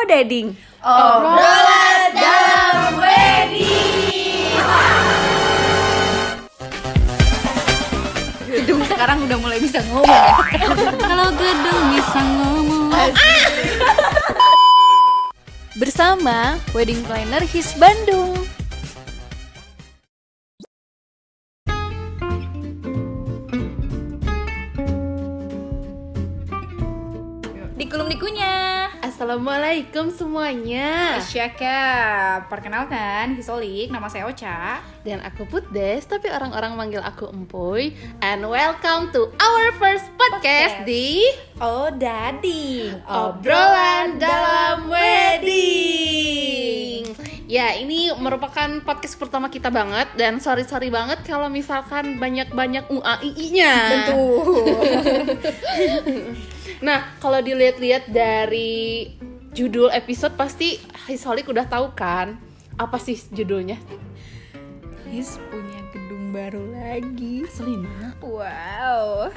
Odading Obrolan dalam wedding. Gedung sekarang udah mulai bisa ngomong ya. Kalau gedung bisa ngomong. Bersama Wedding Planner His Bandung Assalamualaikum semuanya. Syaka, perkenalkan Hisolik, nama saya Ocha Dan aku Putdes, tapi orang-orang manggil aku Empoy. And welcome to our first podcast, Podcast. di Oh Dading Obrolan dalam Wedding. Ya, ini merupakan podcast pertama kita banget dan sorry-sorry banget kalau misalkan banyak-banyak UAII-nya. Betul Nah, kalau dilihat-lihat dari judul episode pasti Hisolik udah tahu kan apa sih judulnya? His punya gedung baru lagi Selina. Wow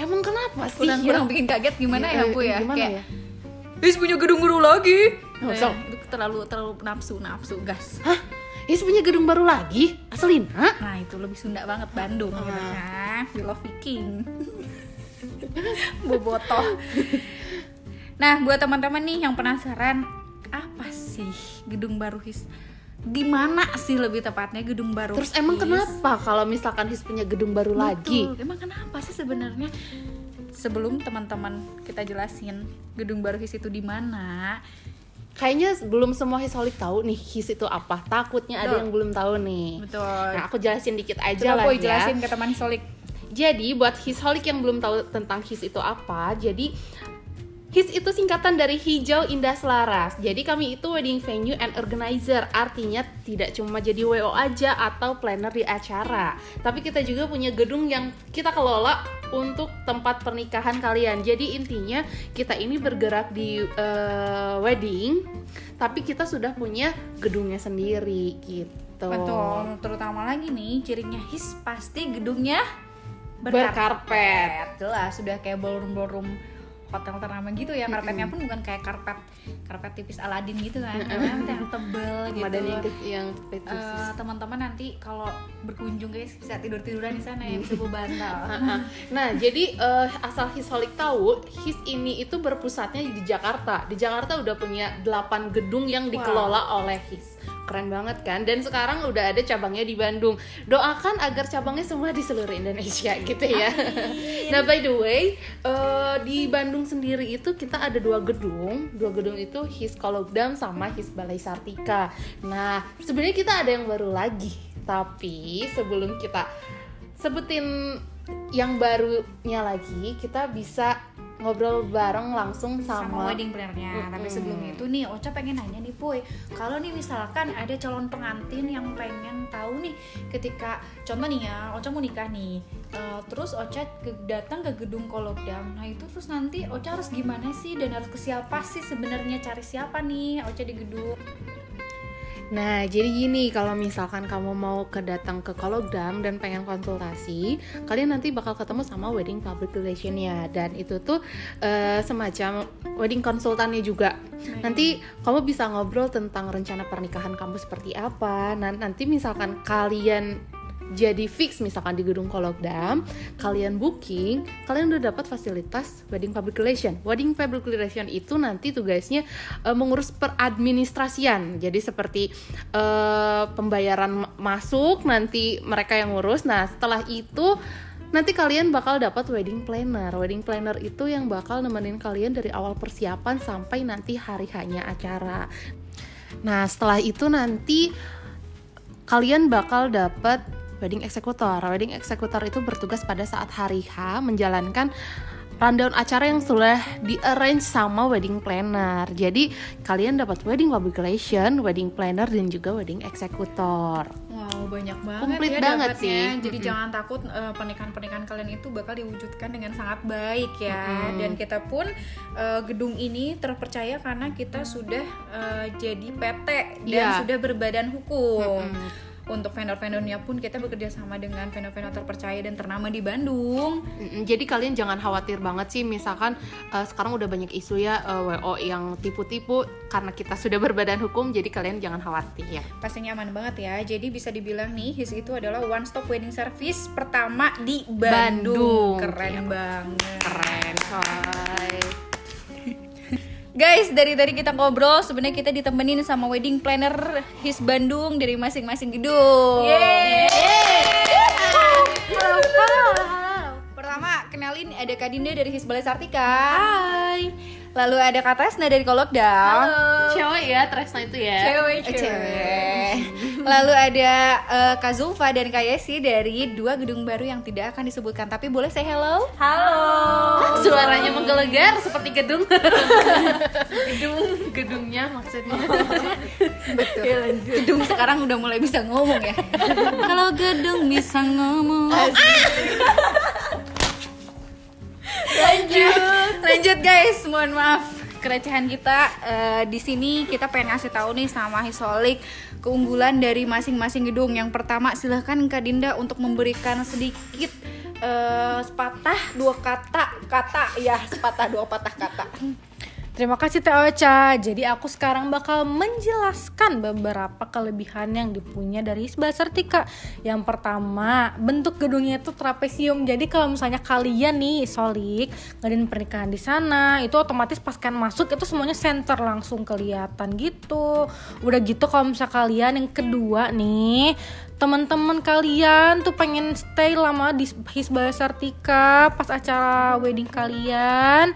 Emang kenapa sih? kurang kurang bikin kaget gimana ya, Bu ya? Gimana Kayak, ya? His punya gedung baru lagi. Oh, Nah, so. itu terlalu terlalu nafsu nafsu gas. Hah? His punya gedung baru lagi? Aslina? Nah itu lebih Sunda banget Bandung gitu kan. We love Viking. Bobotoh. nah buat teman-teman nih yang penasaran apa sih gedung baru His? Gimana sih lebih tepatnya gedung baru? Terus emang His? kenapa kalau misalkan His punya gedung baru lagi? Betul. Emang kenapa sih sebenarnya? Sebelum teman-teman kita jelasin gedung baru His itu di mana, Kayaknya belum semua Hisolik tahu nih His itu apa. Takutnya ada Betul. yang belum tahu nih. betul. Nah, aku jelasin dikit aja Coba lah ya. jelasin ke teman Solik. Jadi buat Hisholik yang belum tahu tentang His itu apa, jadi His itu singkatan dari Hijau Indah Selaras. Jadi kami itu wedding venue and organizer. Artinya tidak cuma jadi WO aja atau planner di acara. Tapi kita juga punya gedung yang kita kelola untuk tempat pernikahan kalian. Jadi intinya kita ini bergerak di eh, wedding, tapi kita sudah punya gedungnya sendiri gitu. Betul, terutama lagi nih cirinya his pasti gedungnya Berkarpet. Jelas sudah kayak ballroom hotel ternama gitu ya. Karpetnya pun bukan kayak karpet karpet tipis Aladin gitu kan. Karpet yang tebel gitu. Yang yang Eh, teman-teman nanti kalau berkunjung guys bisa tidur tiduran di sana ya bisa bawa bantal. Nah, jadi eh, asal Hisholik tahu, His ini itu berpusatnya di Jakarta. Di Jakarta udah punya 8 gedung yang dikelola oleh His. Keren banget kan? Dan sekarang udah ada cabangnya di Bandung. Doakan agar cabangnya semua di seluruh Indonesia gitu ya. nah, by the way, eh, di Bandung sendiri itu kita ada dua gedung. Dua gedung itu His Kologdam sama His Balai Sartika. Nah, sebenarnya kita ada yang baru lagi. Tapi sebelum kita sebutin yang barunya lagi kita bisa ngobrol bareng langsung sama sama, wedding planner-nya. Tapi sebelum itu nih Ocha pengen nanya nih Puy, kalau nih misalkan ada calon pengantin yang pengen tahu nih ketika contoh nih ya, Ocha mau nikah nih. eh, terus Ocha ke- datang ke gedung Kolokdam. Nah, itu terus nanti Ocha harus gimana sih dan harus ke siapa sih sebenarnya cari siapa nih Ocha di gedung? Nah, jadi gini, kalau misalkan kamu mau kedatang ke Kologdam dan pengen konsultasi, kalian nanti bakal ketemu sama wedding public relation-nya dan itu tuh eh, semacam wedding konsultannya juga. Nanti kamu bisa ngobrol tentang rencana pernikahan kamu seperti apa. Nah, nanti misalkan kalian jadi fix misalkan di gedung Kologdam, kalian booking, kalian udah dapat fasilitas wedding public relation. Wedding public relation itu nanti tugasnya eh, mengurus peradministrasian. Jadi seperti eh, pembayaran ma- masuk nanti mereka yang ngurus. Nah, setelah itu nanti kalian bakal dapat wedding planner. Wedding planner itu yang bakal nemenin kalian dari awal persiapan sampai nanti hari hanya acara. Nah, setelah itu nanti kalian bakal dapat wedding executor. Wedding executor itu bertugas pada saat hari H menjalankan rundown acara yang sudah di arrange sama wedding planner. Jadi kalian dapat wedding public relation, wedding planner dan juga wedding executor. Wow, banyak banget Komplit ya banget dapatnya. sih. Jadi Mm-mm. jangan takut eh, pernikahan-pernikahan kalian itu bakal diwujudkan dengan sangat baik ya. Mm-mm. Dan kita pun eh, gedung ini terpercaya karena kita sudah eh, jadi PT dan Iya. sudah berbadan hukum. Mm-mm. Untuk vendor-vendornya pun kita bekerja sama dengan vendor-vendor terpercaya dan ternama di Bandung. Jadi kalian jangan khawatir banget sih misalkan eh, sekarang udah banyak isu ya eh, WO yang tipu-tipu karena kita sudah berbadan hukum jadi kalian jangan khawatir. Pastinya aman banget ya. Jadi bisa dibilang nih HIS itu adalah one stop wedding service pertama di Bandung. Bandung. Keren Iya. banget. Keren coy. Guys, dari tadi kita ngobrol, sebenarnya kita ditemenin sama wedding planner HIS Bandung dari masing-masing gedung. Pertama, kenalin ada Kak Dinda dari HIS Balai Sartika. Hai. Lalu ada Kak Tresna dari Kolokdam. Cewek ya Tresna itu ya. Cewek, cewek. Lalu ada eh, Kak Zulfa dan Kak Yesi dari dua gedung baru yang tidak akan disebutkan, tapi boleh say hello? Halo. Suaranya menggelegar seperti gedung. gedung gedungnya maksudnya. Betul. Gedung sekarang udah mulai bisa ngomong ya. Kalau gedung bisa ngomong. lanjut. Lanjut guys, mohon maaf kerecehan kita Eh, di sini kita pengen ngasih tahu nih sama Hisolik keunggulan dari masing-masing gedung. Yang pertama silahkan Kak Dinda untuk memberikan sedikit eh, sepatah dua kata kata ya sepatah dua patah kata. Terima kasih Teh Ocha. Jadi aku sekarang bakal menjelaskan beberapa kelebihan yang dipunya dari Hisba Sertika. Yang pertama, bentuk gedungnya itu trapesium. Jadi kalau misalnya kalian nih solik ngadain pernikahan di sana, itu otomatis pas kalian masuk itu semuanya center langsung kelihatan gitu. Udah gitu kalau misalnya kalian yang kedua nih, teman-teman kalian tuh pengen stay lama di Hisba Sertika pas acara wedding kalian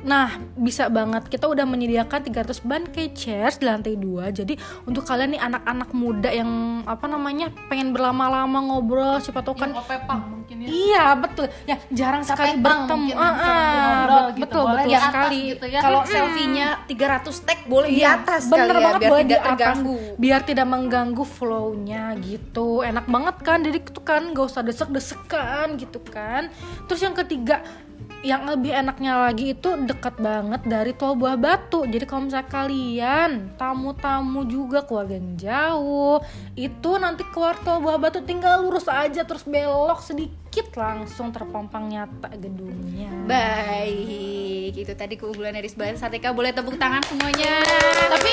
Nah, bisa banget. Kita udah menyediakan 300 bangkai chairs di lantai 2. Jadi, untuk kalian nih anak-anak muda yang apa namanya, pengen berlama-lama ngobrol, siapa tahu kan opepang mungkin ya. Iya, betul. Ya, jarang sekali Capek bang bertemu. mungkin Ah, ah, ngobrol gitu. betul, Boleh betul sekali. gitu ya. Kalau selfie-nya 300 tag boleh di Iya, atas bener kali ya, banget biar boleh tidak di atas. terganggu. biar tidak mengganggu flow-nya gitu enak banget kan jadi itu kan gak usah desek-desekan gitu kan terus yang ketiga yang lebih enaknya lagi itu dekat banget dari tol buah batu. Jadi kalau misalnya kalian tamu-tamu juga keluarga yang jauh itu nanti keluar tol buah batu tinggal lurus aja terus belok sedikit langsung terpampang nyata gedungnya Baik, itu tadi keunggulan dari Sebastian Sartika. Boleh tepuk tangan semuanya. Tapi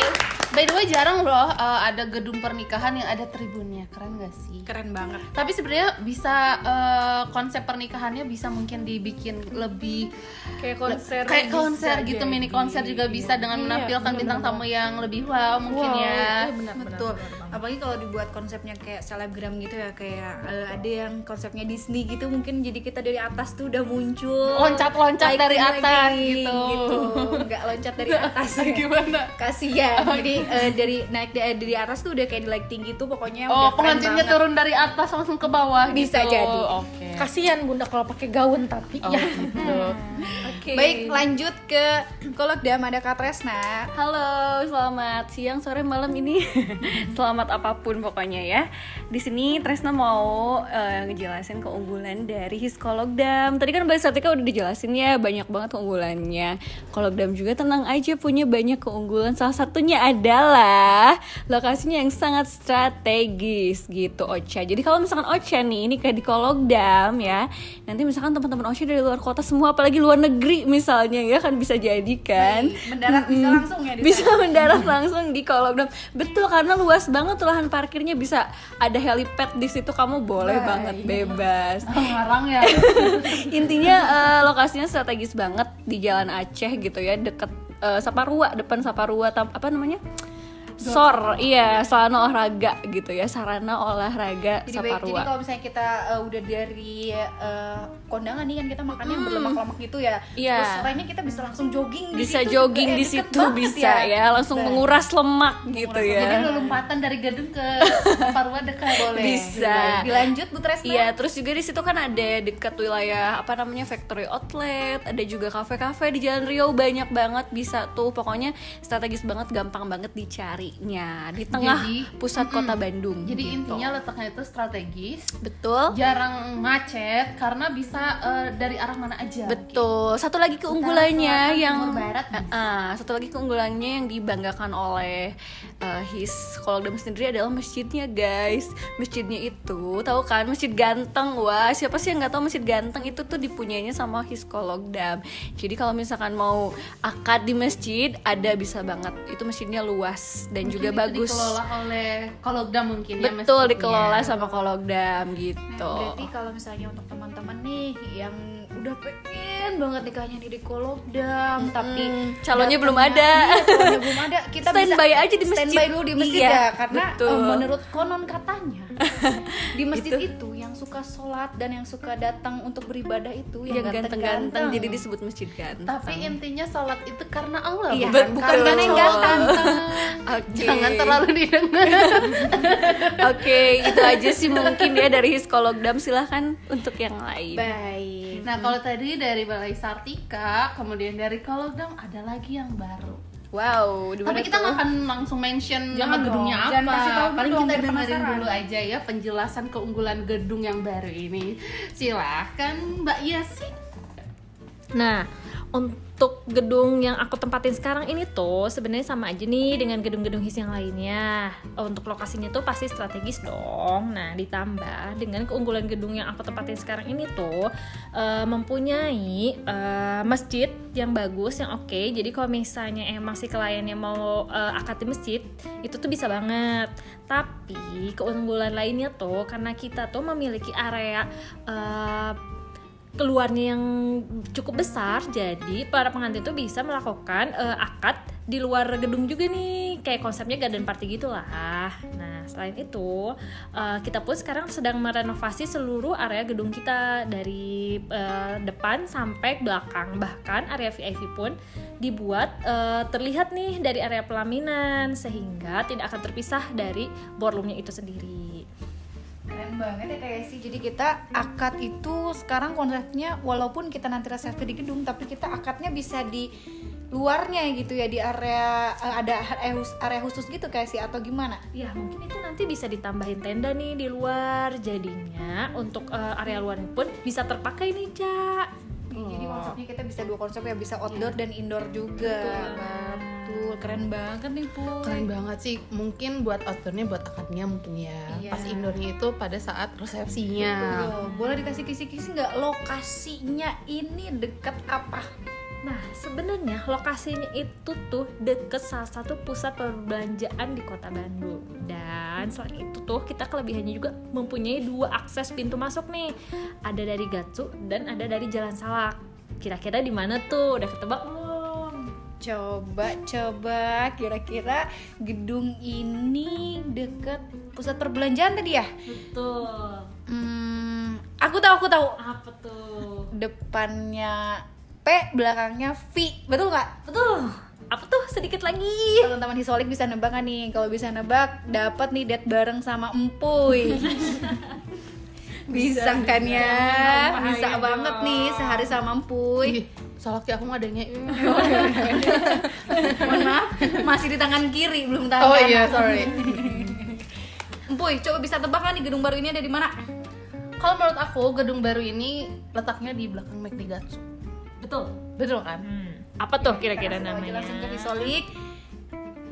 by the way jarang loh uh, ada gedung pernikahan yang ada tribunnya. Keren gak sih? keren banget. Tapi sebenarnya bisa uh, konsep pernikahannya bisa mungkin dibikin lebih kayak konser kayak bisa konser gitu jadi. mini konser juga bisa dengan Iya, menampilkan bintang tamu yang lebih wow mungkin Wow, ya. iya benar, benar, Betul. benar banget. Apalagi kalau dibuat konsepnya kayak selebgram gitu ya, kayak eh, ada yang konsepnya Disney gitu, mungkin jadi kita dari atas tuh udah muncul. Loncat-loncat dari atas lighting, gitu. Nggak loncat dari atas. ya. Gimana? Kasian. Jadi eh, dari naik dari, dari atas tuh udah kayak di lighting gitu, pokoknya Oh, pengantinnya turun dari atas langsung ke bawah Bisa gitu. jadi. Oke. kasihan bunda kalau pakai gaun tapi Oh, ya gitu. Oke. Baik, lanjut ke Kolokdam ada Kak Tresna. Halo, selamat siang, sore, malam ini. selamat apa pun pokoknya ya. Di sini Tresna mau eh, ngejelasin keunggulan dari Hiskologdam. Tadi kan Mbak Sartika udah dijelasin ya banyak banget keunggulannya. Kologdam juga tenang aja punya banyak keunggulan. Salah satunya adalah lokasinya yang sangat strategis gitu Ocha. Jadi kalau misalkan Ocha nih ini kayak di Kologdam ya. Nanti misalkan teman-teman Ocha dari luar kota semua apalagi luar negeri misalnya ya kan bisa jadi kan. Mendarat bisa langsung ya di Bisa mendarat langsung di Kologdam. Betul karena luas banget lahan parkirnya bisa ada helipad di situ kamu boleh banget bebas. Ngarang ya. Intinya eh, lokasinya strategis banget di Jalan Aceh gitu ya, deket eh, Saparua, depan Saparua tam- apa namanya? SOR, iya, sarana olahraga gitu ya, sarana olahraga Jadi baik, jadi Saparua. kalau misalnya kita uh, udah dari uh, kondangan nih kan kita makannya yang berlemak-lemak gitu ya. Iya. Terus sorenya kita bisa langsung jogging di Bisa situ jogging juga. Eh, di situ bisa ya, langsung Baik. menguras lemak gitu Jadi ya. lompatan dari gedung ke Parwa dekat. Boleh. Bisa. Baik, Dilanjut Bu Tresna. Iya, terus juga di situ kan ada dekat wilayah apa namanya factory outlet, ada juga kafe-kafe di Jalan Riau banyak banget bisa tuh. Pokoknya strategis banget, gampang banget dicari lokasinya di tengah Jadi, pusat kota Bandung. Jadi gitu. intinya letaknya itu strategis, betul. jarang macet karena bisa eh, dari arah mana aja. Betul. Satu lagi keunggulannya selatan, yang barat, Ah, ah, satu lagi keunggulannya yang dibanggakan oleh uh, his Kologdam sendiri adalah masjidnya, guys. Masjidnya itu, tahu kan, masjid ganteng. Wah, siapa sih yang nggak tahu masjid ganteng itu tuh dipunyainya sama his Kologdam. Jadi kalau misalkan mau akad di masjid, ada bisa banget. Itu masjidnya luas dan juga Mungkin itu bagus. Dikelola oleh Kologdam mungkin ya Betul, masjidnya. dikelola sama Kologdam Nah, gitu. berarti kalau misalnya untuk teman-teman nih yang udah pengen banget nikahnya nih di Kolobdam tapi calonnya belum ada. iya, calonnya belum ada kita Standby bisa aja di masjid. standby dulu di masjid Iya, ya karena betul. eh, menurut konon katanya di masjid itu. yang suka sholat dan yang suka datang untuk beribadah itu yang, ganteng-ganteng jadi disebut masjid ganteng. Tapi intinya sholat itu karena Allah, Iya, bukan, bukan karena yang ganteng. Oke. Jangan terlalu didengar. Oke, itu aja sih mungkin ya dari Hiskologdam silahkan untuk yang lain. baik Nah, kalau tadi dari Balai Sartika, kemudian dari Kologdam ada lagi yang baru. Wow, di mana Tapi kita nggak akan langsung mention Jangan nama gedungnya dong, apa. jangan kasih tahu Paling dong, kita dengerin penasaran. dulu aja ya penjelasan keunggulan gedung yang baru ini. Silahkan Mbak Yasi. Nah, untuk gedung yang aku tempatin sekarang ini tuh sebenarnya sama aja nih dengan gedung-gedung his yang lainnya. Untuk lokasinya tuh pasti strategis dong. Nah, ditambah dengan keunggulan gedung yang aku tempatin sekarang ini tuh eh, mempunyai eh, masjid yang bagus, yang oke. Jadi kalau misalnya emang si kliennya mau eh, akad di masjid, itu tuh bisa banget. Tapi keunggulan lainnya tuh karena kita tuh memiliki area eh, keluarnya yang cukup besar jadi para pengantin tuh bisa melakukan eh, akad di luar gedung juga nih. Kayak konsepnya garden party gitulah nah selain itu eh, kita pun sekarang sedang merenovasi seluruh area gedung kita dari eh, depan sampai belakang. Bahkan area VIP pun dibuat eh, terlihat nih dari area pelaminan sehingga tidak akan terpisah dari ballroomnya itu sendiri banget ya kayak sih. Jadi kita akad itu sekarang konsepnya walaupun kita nanti resepsi di gedung tapi kita akadnya bisa di luarnya gitu ya di area eh, ada area khusus, gitu kayak sih atau gimana? Ya mungkin itu nanti bisa ditambahin tenda nih di luar. Jadinya untuk eh, area luar pun bisa terpakai nih Cak. Jadi konsepnya kita bisa dua konsep ya bisa outdoor dan indoor juga. Betul keren banget nih Puy Keren banget sih. Mungkin buat outdoornya buat akadnya mungkin ya. Iya. Pas indoornya itu pada saat resepsinya. Betul. boleh dikasih kisi-kisi nggak lokasinya ini deket apa Nah sebenarnya lokasinya itu tuh deket salah satu pusat perbelanjaan di kota Bandung Dan selain itu tuh kita kelebihannya juga mempunyai dua akses pintu masuk nih Ada dari Gatsu dan ada dari Jalan Salak Kira-kira di mana tuh? Udah ketebak belum? Coba coba. Kira-kira gedung ini deket pusat perbelanjaan tadi ya? Betul. Hmm, aku tahu aku tahu. Apa tuh? depannya P belakangnya V. Betul nggak? Betul. Apa tuh? Sedikit lagi. Teman-teman hisolik bisa nebak nggak nih? Kalau bisa nebak dapat nih date bareng sama empuy bisa kan ya bisa banget nih sehari sama empuy Ih, Salaki aku ngadanya. mohon maaf masih di tangan kiri belum tangan Oh iya, sorry. empuy coba bisa tebak nih gedung baru ini ada di mana Kalau menurut aku gedung baru ini letaknya di belakang McD Gatsu. Betul Betul kan? Hmm, Apa tuh kira-kira namanya? jelasin ke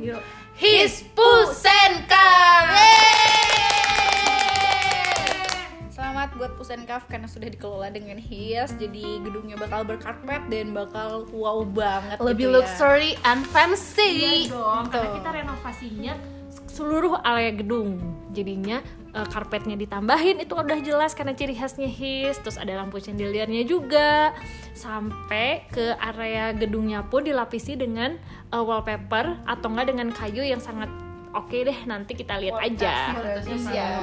Yuk Hispusenka. Selamat buat Pusenkaf karena sudah dikelola dengan hias jadi gedungnya bakal berkarpet dan bakal wow banget Lebih gitu ya. luxury and fancy. Iya dong, karena kita renovasinya seluruh area gedung. Jadinya eh, karpetnya ditambahin itu udah jelas karena ciri khasnya his, terus ada lampu chandeliernya juga. Sampai ke area gedungnya pun dilapisi dengan eh, wallpaper atau enggak dengan kayu yang sangat oke deh nanti kita lihat aja. Ya.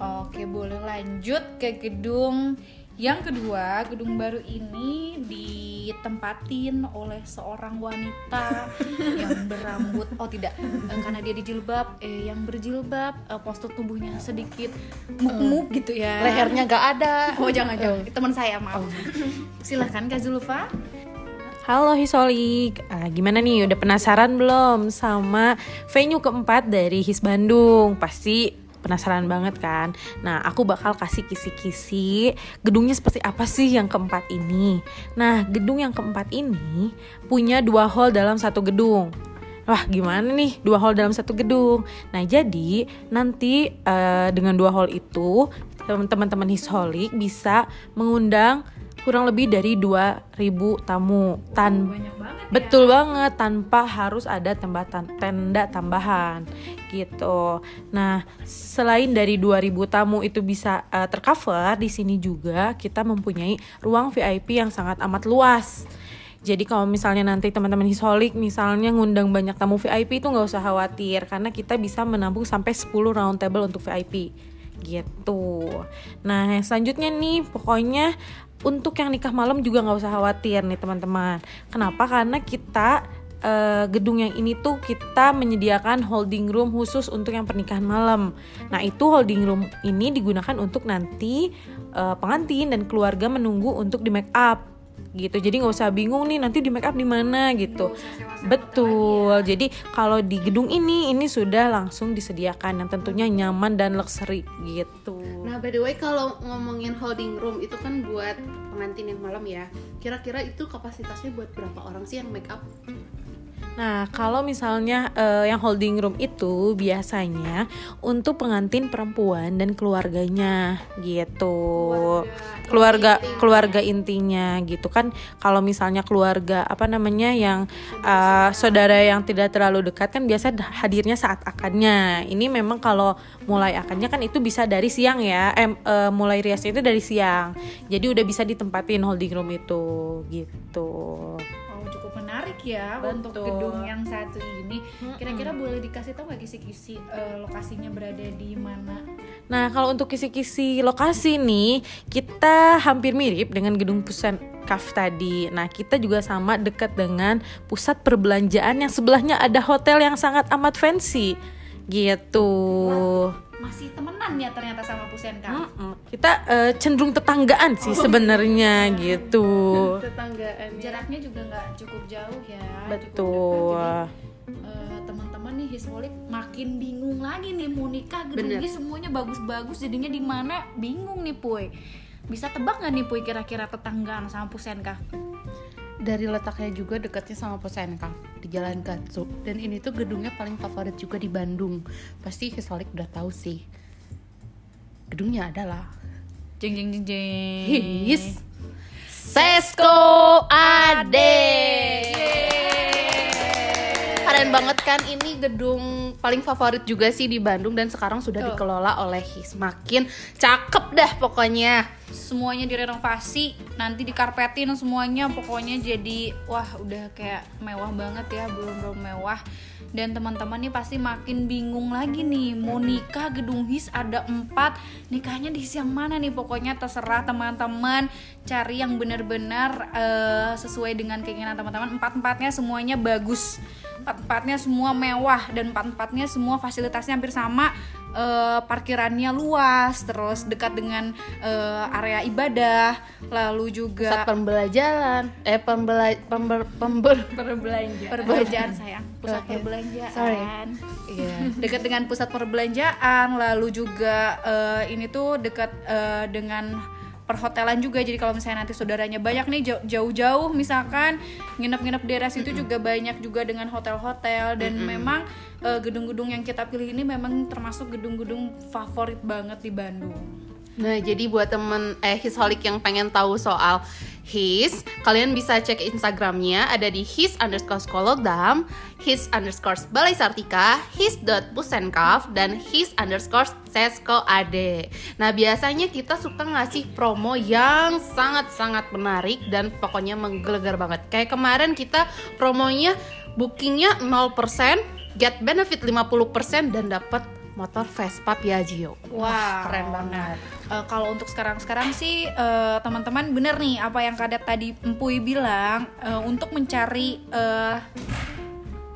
Oke, boleh lanjut ke gedung yang kedua. Gedung baru ini ditempatin oleh seorang wanita yang berambut oh tidak eh, karena dia dijilbab eh yang berjilbab eh, postur tubuhnya sedikit muk-muk gitu ya. Lehernya gak ada. Oh jangan jangan teman saya maaf. Silahkan Kak Zulfa. Halo Hisolik, ah, gimana nih udah penasaran belum sama venue keempat dari His Bandung? Pasti penasaran banget kan? Nah aku bakal kasih kisi-kisi gedungnya seperti apa sih yang keempat ini? Nah gedung yang keempat ini punya dua hall dalam satu gedung. Wah gimana nih dua hall dalam satu gedung? Nah jadi nanti eh, dengan dua hall itu teman-teman Hisolik bisa mengundang kurang lebih dari 2000 tamu tan betul banget tanpa harus ada tembatan tenda tambahan gitu. Nah, selain dari 2000 tamu itu bisa eh, tercover di sini juga kita mempunyai ruang VIP yang sangat amat luas. Jadi kalau misalnya nanti teman-teman hisolik misalnya ngundang banyak tamu VIP itu nggak usah khawatir karena kita bisa menampung sampai 10 round table untuk VIP gitu. Nah selanjutnya nih pokoknya untuk yang nikah malam juga nggak usah khawatir nih teman-teman. Kenapa? Karena kita eh, gedung yang ini tuh kita menyediakan holding room khusus untuk yang pernikahan malam. Nah itu holding room ini digunakan untuk nanti eh, pengantin dan keluarga menunggu untuk di make up gitu. Jadi nggak usah bingung nih nanti di make up di mana gitu. Betul. Jadi kalau di gedung ini ini sudah langsung disediakan yang tentunya nyaman dan luxury gitu. Nah, by the way kalau ngomongin holding room itu kan buat pengantin yang malam ya. Kira-kira itu kapasitasnya buat berapa orang sih yang make up? Nah, kalau misalnya eh, yang holding room itu biasanya untuk pengantin perempuan dan keluarganya gitu. Keluarga keluarga intinya gitu kan. Kalau misalnya keluarga apa namanya yang eh, saudara yang tidak terlalu dekat kan biasa hadirnya saat akannya. Ini memang kalau mulai akannya kan itu bisa dari siang ya. Eh, eh, mulai riasnya itu dari siang. Jadi udah bisa ditempatin holding room itu gitu. Ya untuk Betul. gedung yang satu ini. Kira-kira boleh dikasih tahu nggak kisi-kisi eh, lokasinya berada di mana? Nah, kalau untuk kisi-kisi lokasi nih, kita hampir mirip dengan gedung pusat kaf tadi. Nah, kita juga sama dekat dengan pusat perbelanjaan yang sebelahnya ada hotel yang sangat amat fancy. Gitu. Masih temenan ya ternyata sama Pusenka. Mm-mm. Kita eh, cenderung tetanggaan sih sebenarnya gitu. Tetanggaan. Jaraknya juga nggak cukup jauh ya. cukup Betul. eh, teman-teman nih Hiswolik makin bingung lagi nih mau nikah gedungnya semuanya bagus-bagus jadinya di mana bingung nih Puy. Bisa tebak nggak nih Puy kira-kira tetanggaan sama Pusenka? Dari letaknya juga dekatnya sama Posenka di Jalan Gatsu. Dan ini tuh gedungnya paling favorit juga di Bandung. Pasti Hisolik udah tahu sih. Gedungnya adalah Jeng jeng jeng jeng. His Sesko Ade. Keren banget kan ini gedung paling favorit juga sih di Bandung dan sekarang sudah dikelola oleh His. Makin cakep dah pokoknya. semuanya direnovasi nanti dikarpetin semuanya pokoknya jadi wah udah kayak mewah banget ya belum belum mewah. Dan teman-teman nih pasti makin bingung lagi nih mau nikah gedung his ada empat nikahnya di his yang mana nih? Pokoknya terserah teman-teman cari yang benar-benar eh, sesuai dengan keinginan teman-teman. Empat-empatnya semuanya bagus empat-empatnya semua mewah dan empat-empatnya semua fasilitasnya hampir sama eh, parkirannya luas terus dekat dengan eh, area ibadah lalu Pusat juga pembelajaran, eh pembela pember, pember, Berbelanja. perbelanjaan sayang pusat perbelanjaan Sorry. Iya. dekat dengan pusat perbelanjaan lalu juga eh, ini tuh dekat eh, dengan perhotelan juga. Jadi kalau misalnya nanti saudaranya banyak nih jau- jauh-jauh misalkan nginep-nginep di daerah situ juga banyak juga dengan hotel-hotel. Dan memang eh, gedung-gedung yang kita pilih ini memang termasuk gedung-gedung favorit banget di Bandung. Nah, jadi buat temen eh Hisholic yang pengen tahu soal His, kalian bisa cek Instagramnya ada di his underscore skologdam, his underscore balai sartika, his dot pusenkaf, dan his underscore sesko ade. Nah, biasanya kita suka ngasih promo yang sangat-sangat menarik dan pokoknya menggelegar banget. Kayak kemarin kita promonya bookingnya 0%, get benefit 50% dan dapat motor Vespa Piaggio. Wah, keren banget. Eh, kalau untuk sekarang-sekarang sih eh, teman-teman bener nih apa yang kadet tadi Empuy bilang eh, untuk mencari eh,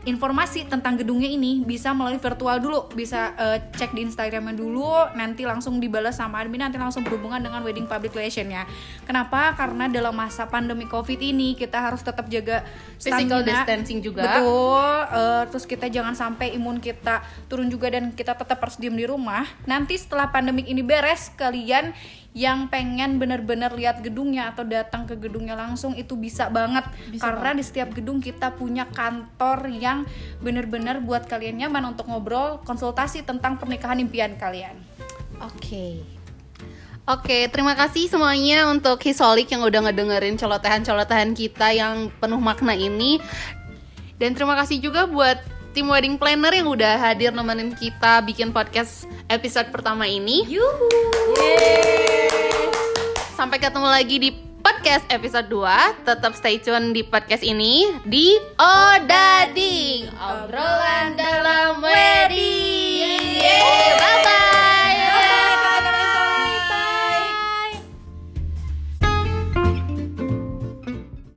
informasi tentang gedungnya ini bisa melalui virtual dulu bisa eh, cek di Instagramnya dulu nanti langsung dibalas sama admin nanti langsung berhubungan dengan wedding public relation ya kenapa karena dalam masa pandemi covid ini kita harus tetap jaga Physical stamina. distancing juga. betul eh, terus kita jangan sampai imun kita turun juga dan kita tetap harus diem di rumah nanti setelah pandemik ini beres kalian yang pengen bener-bener lihat gedungnya atau datang ke gedungnya langsung itu bisa banget karena di setiap gedung kita punya kantor yang bener-bener buat kalian nyaman untuk ngobrol konsultasi tentang pernikahan impian kalian Oke. Oke, terima kasih semuanya untuk Hisolik yang udah ngedengerin celotehan-celotehan kita yang penuh makna ini. Dan terima kasih juga buat tim wedding planner yang udah hadir nemenin kita bikin podcast episode pertama ini. Sampai ketemu lagi di podcast episode 2. Tetap stay tune di podcast ini di Odading, obrolan dalam wedding. Bye bye.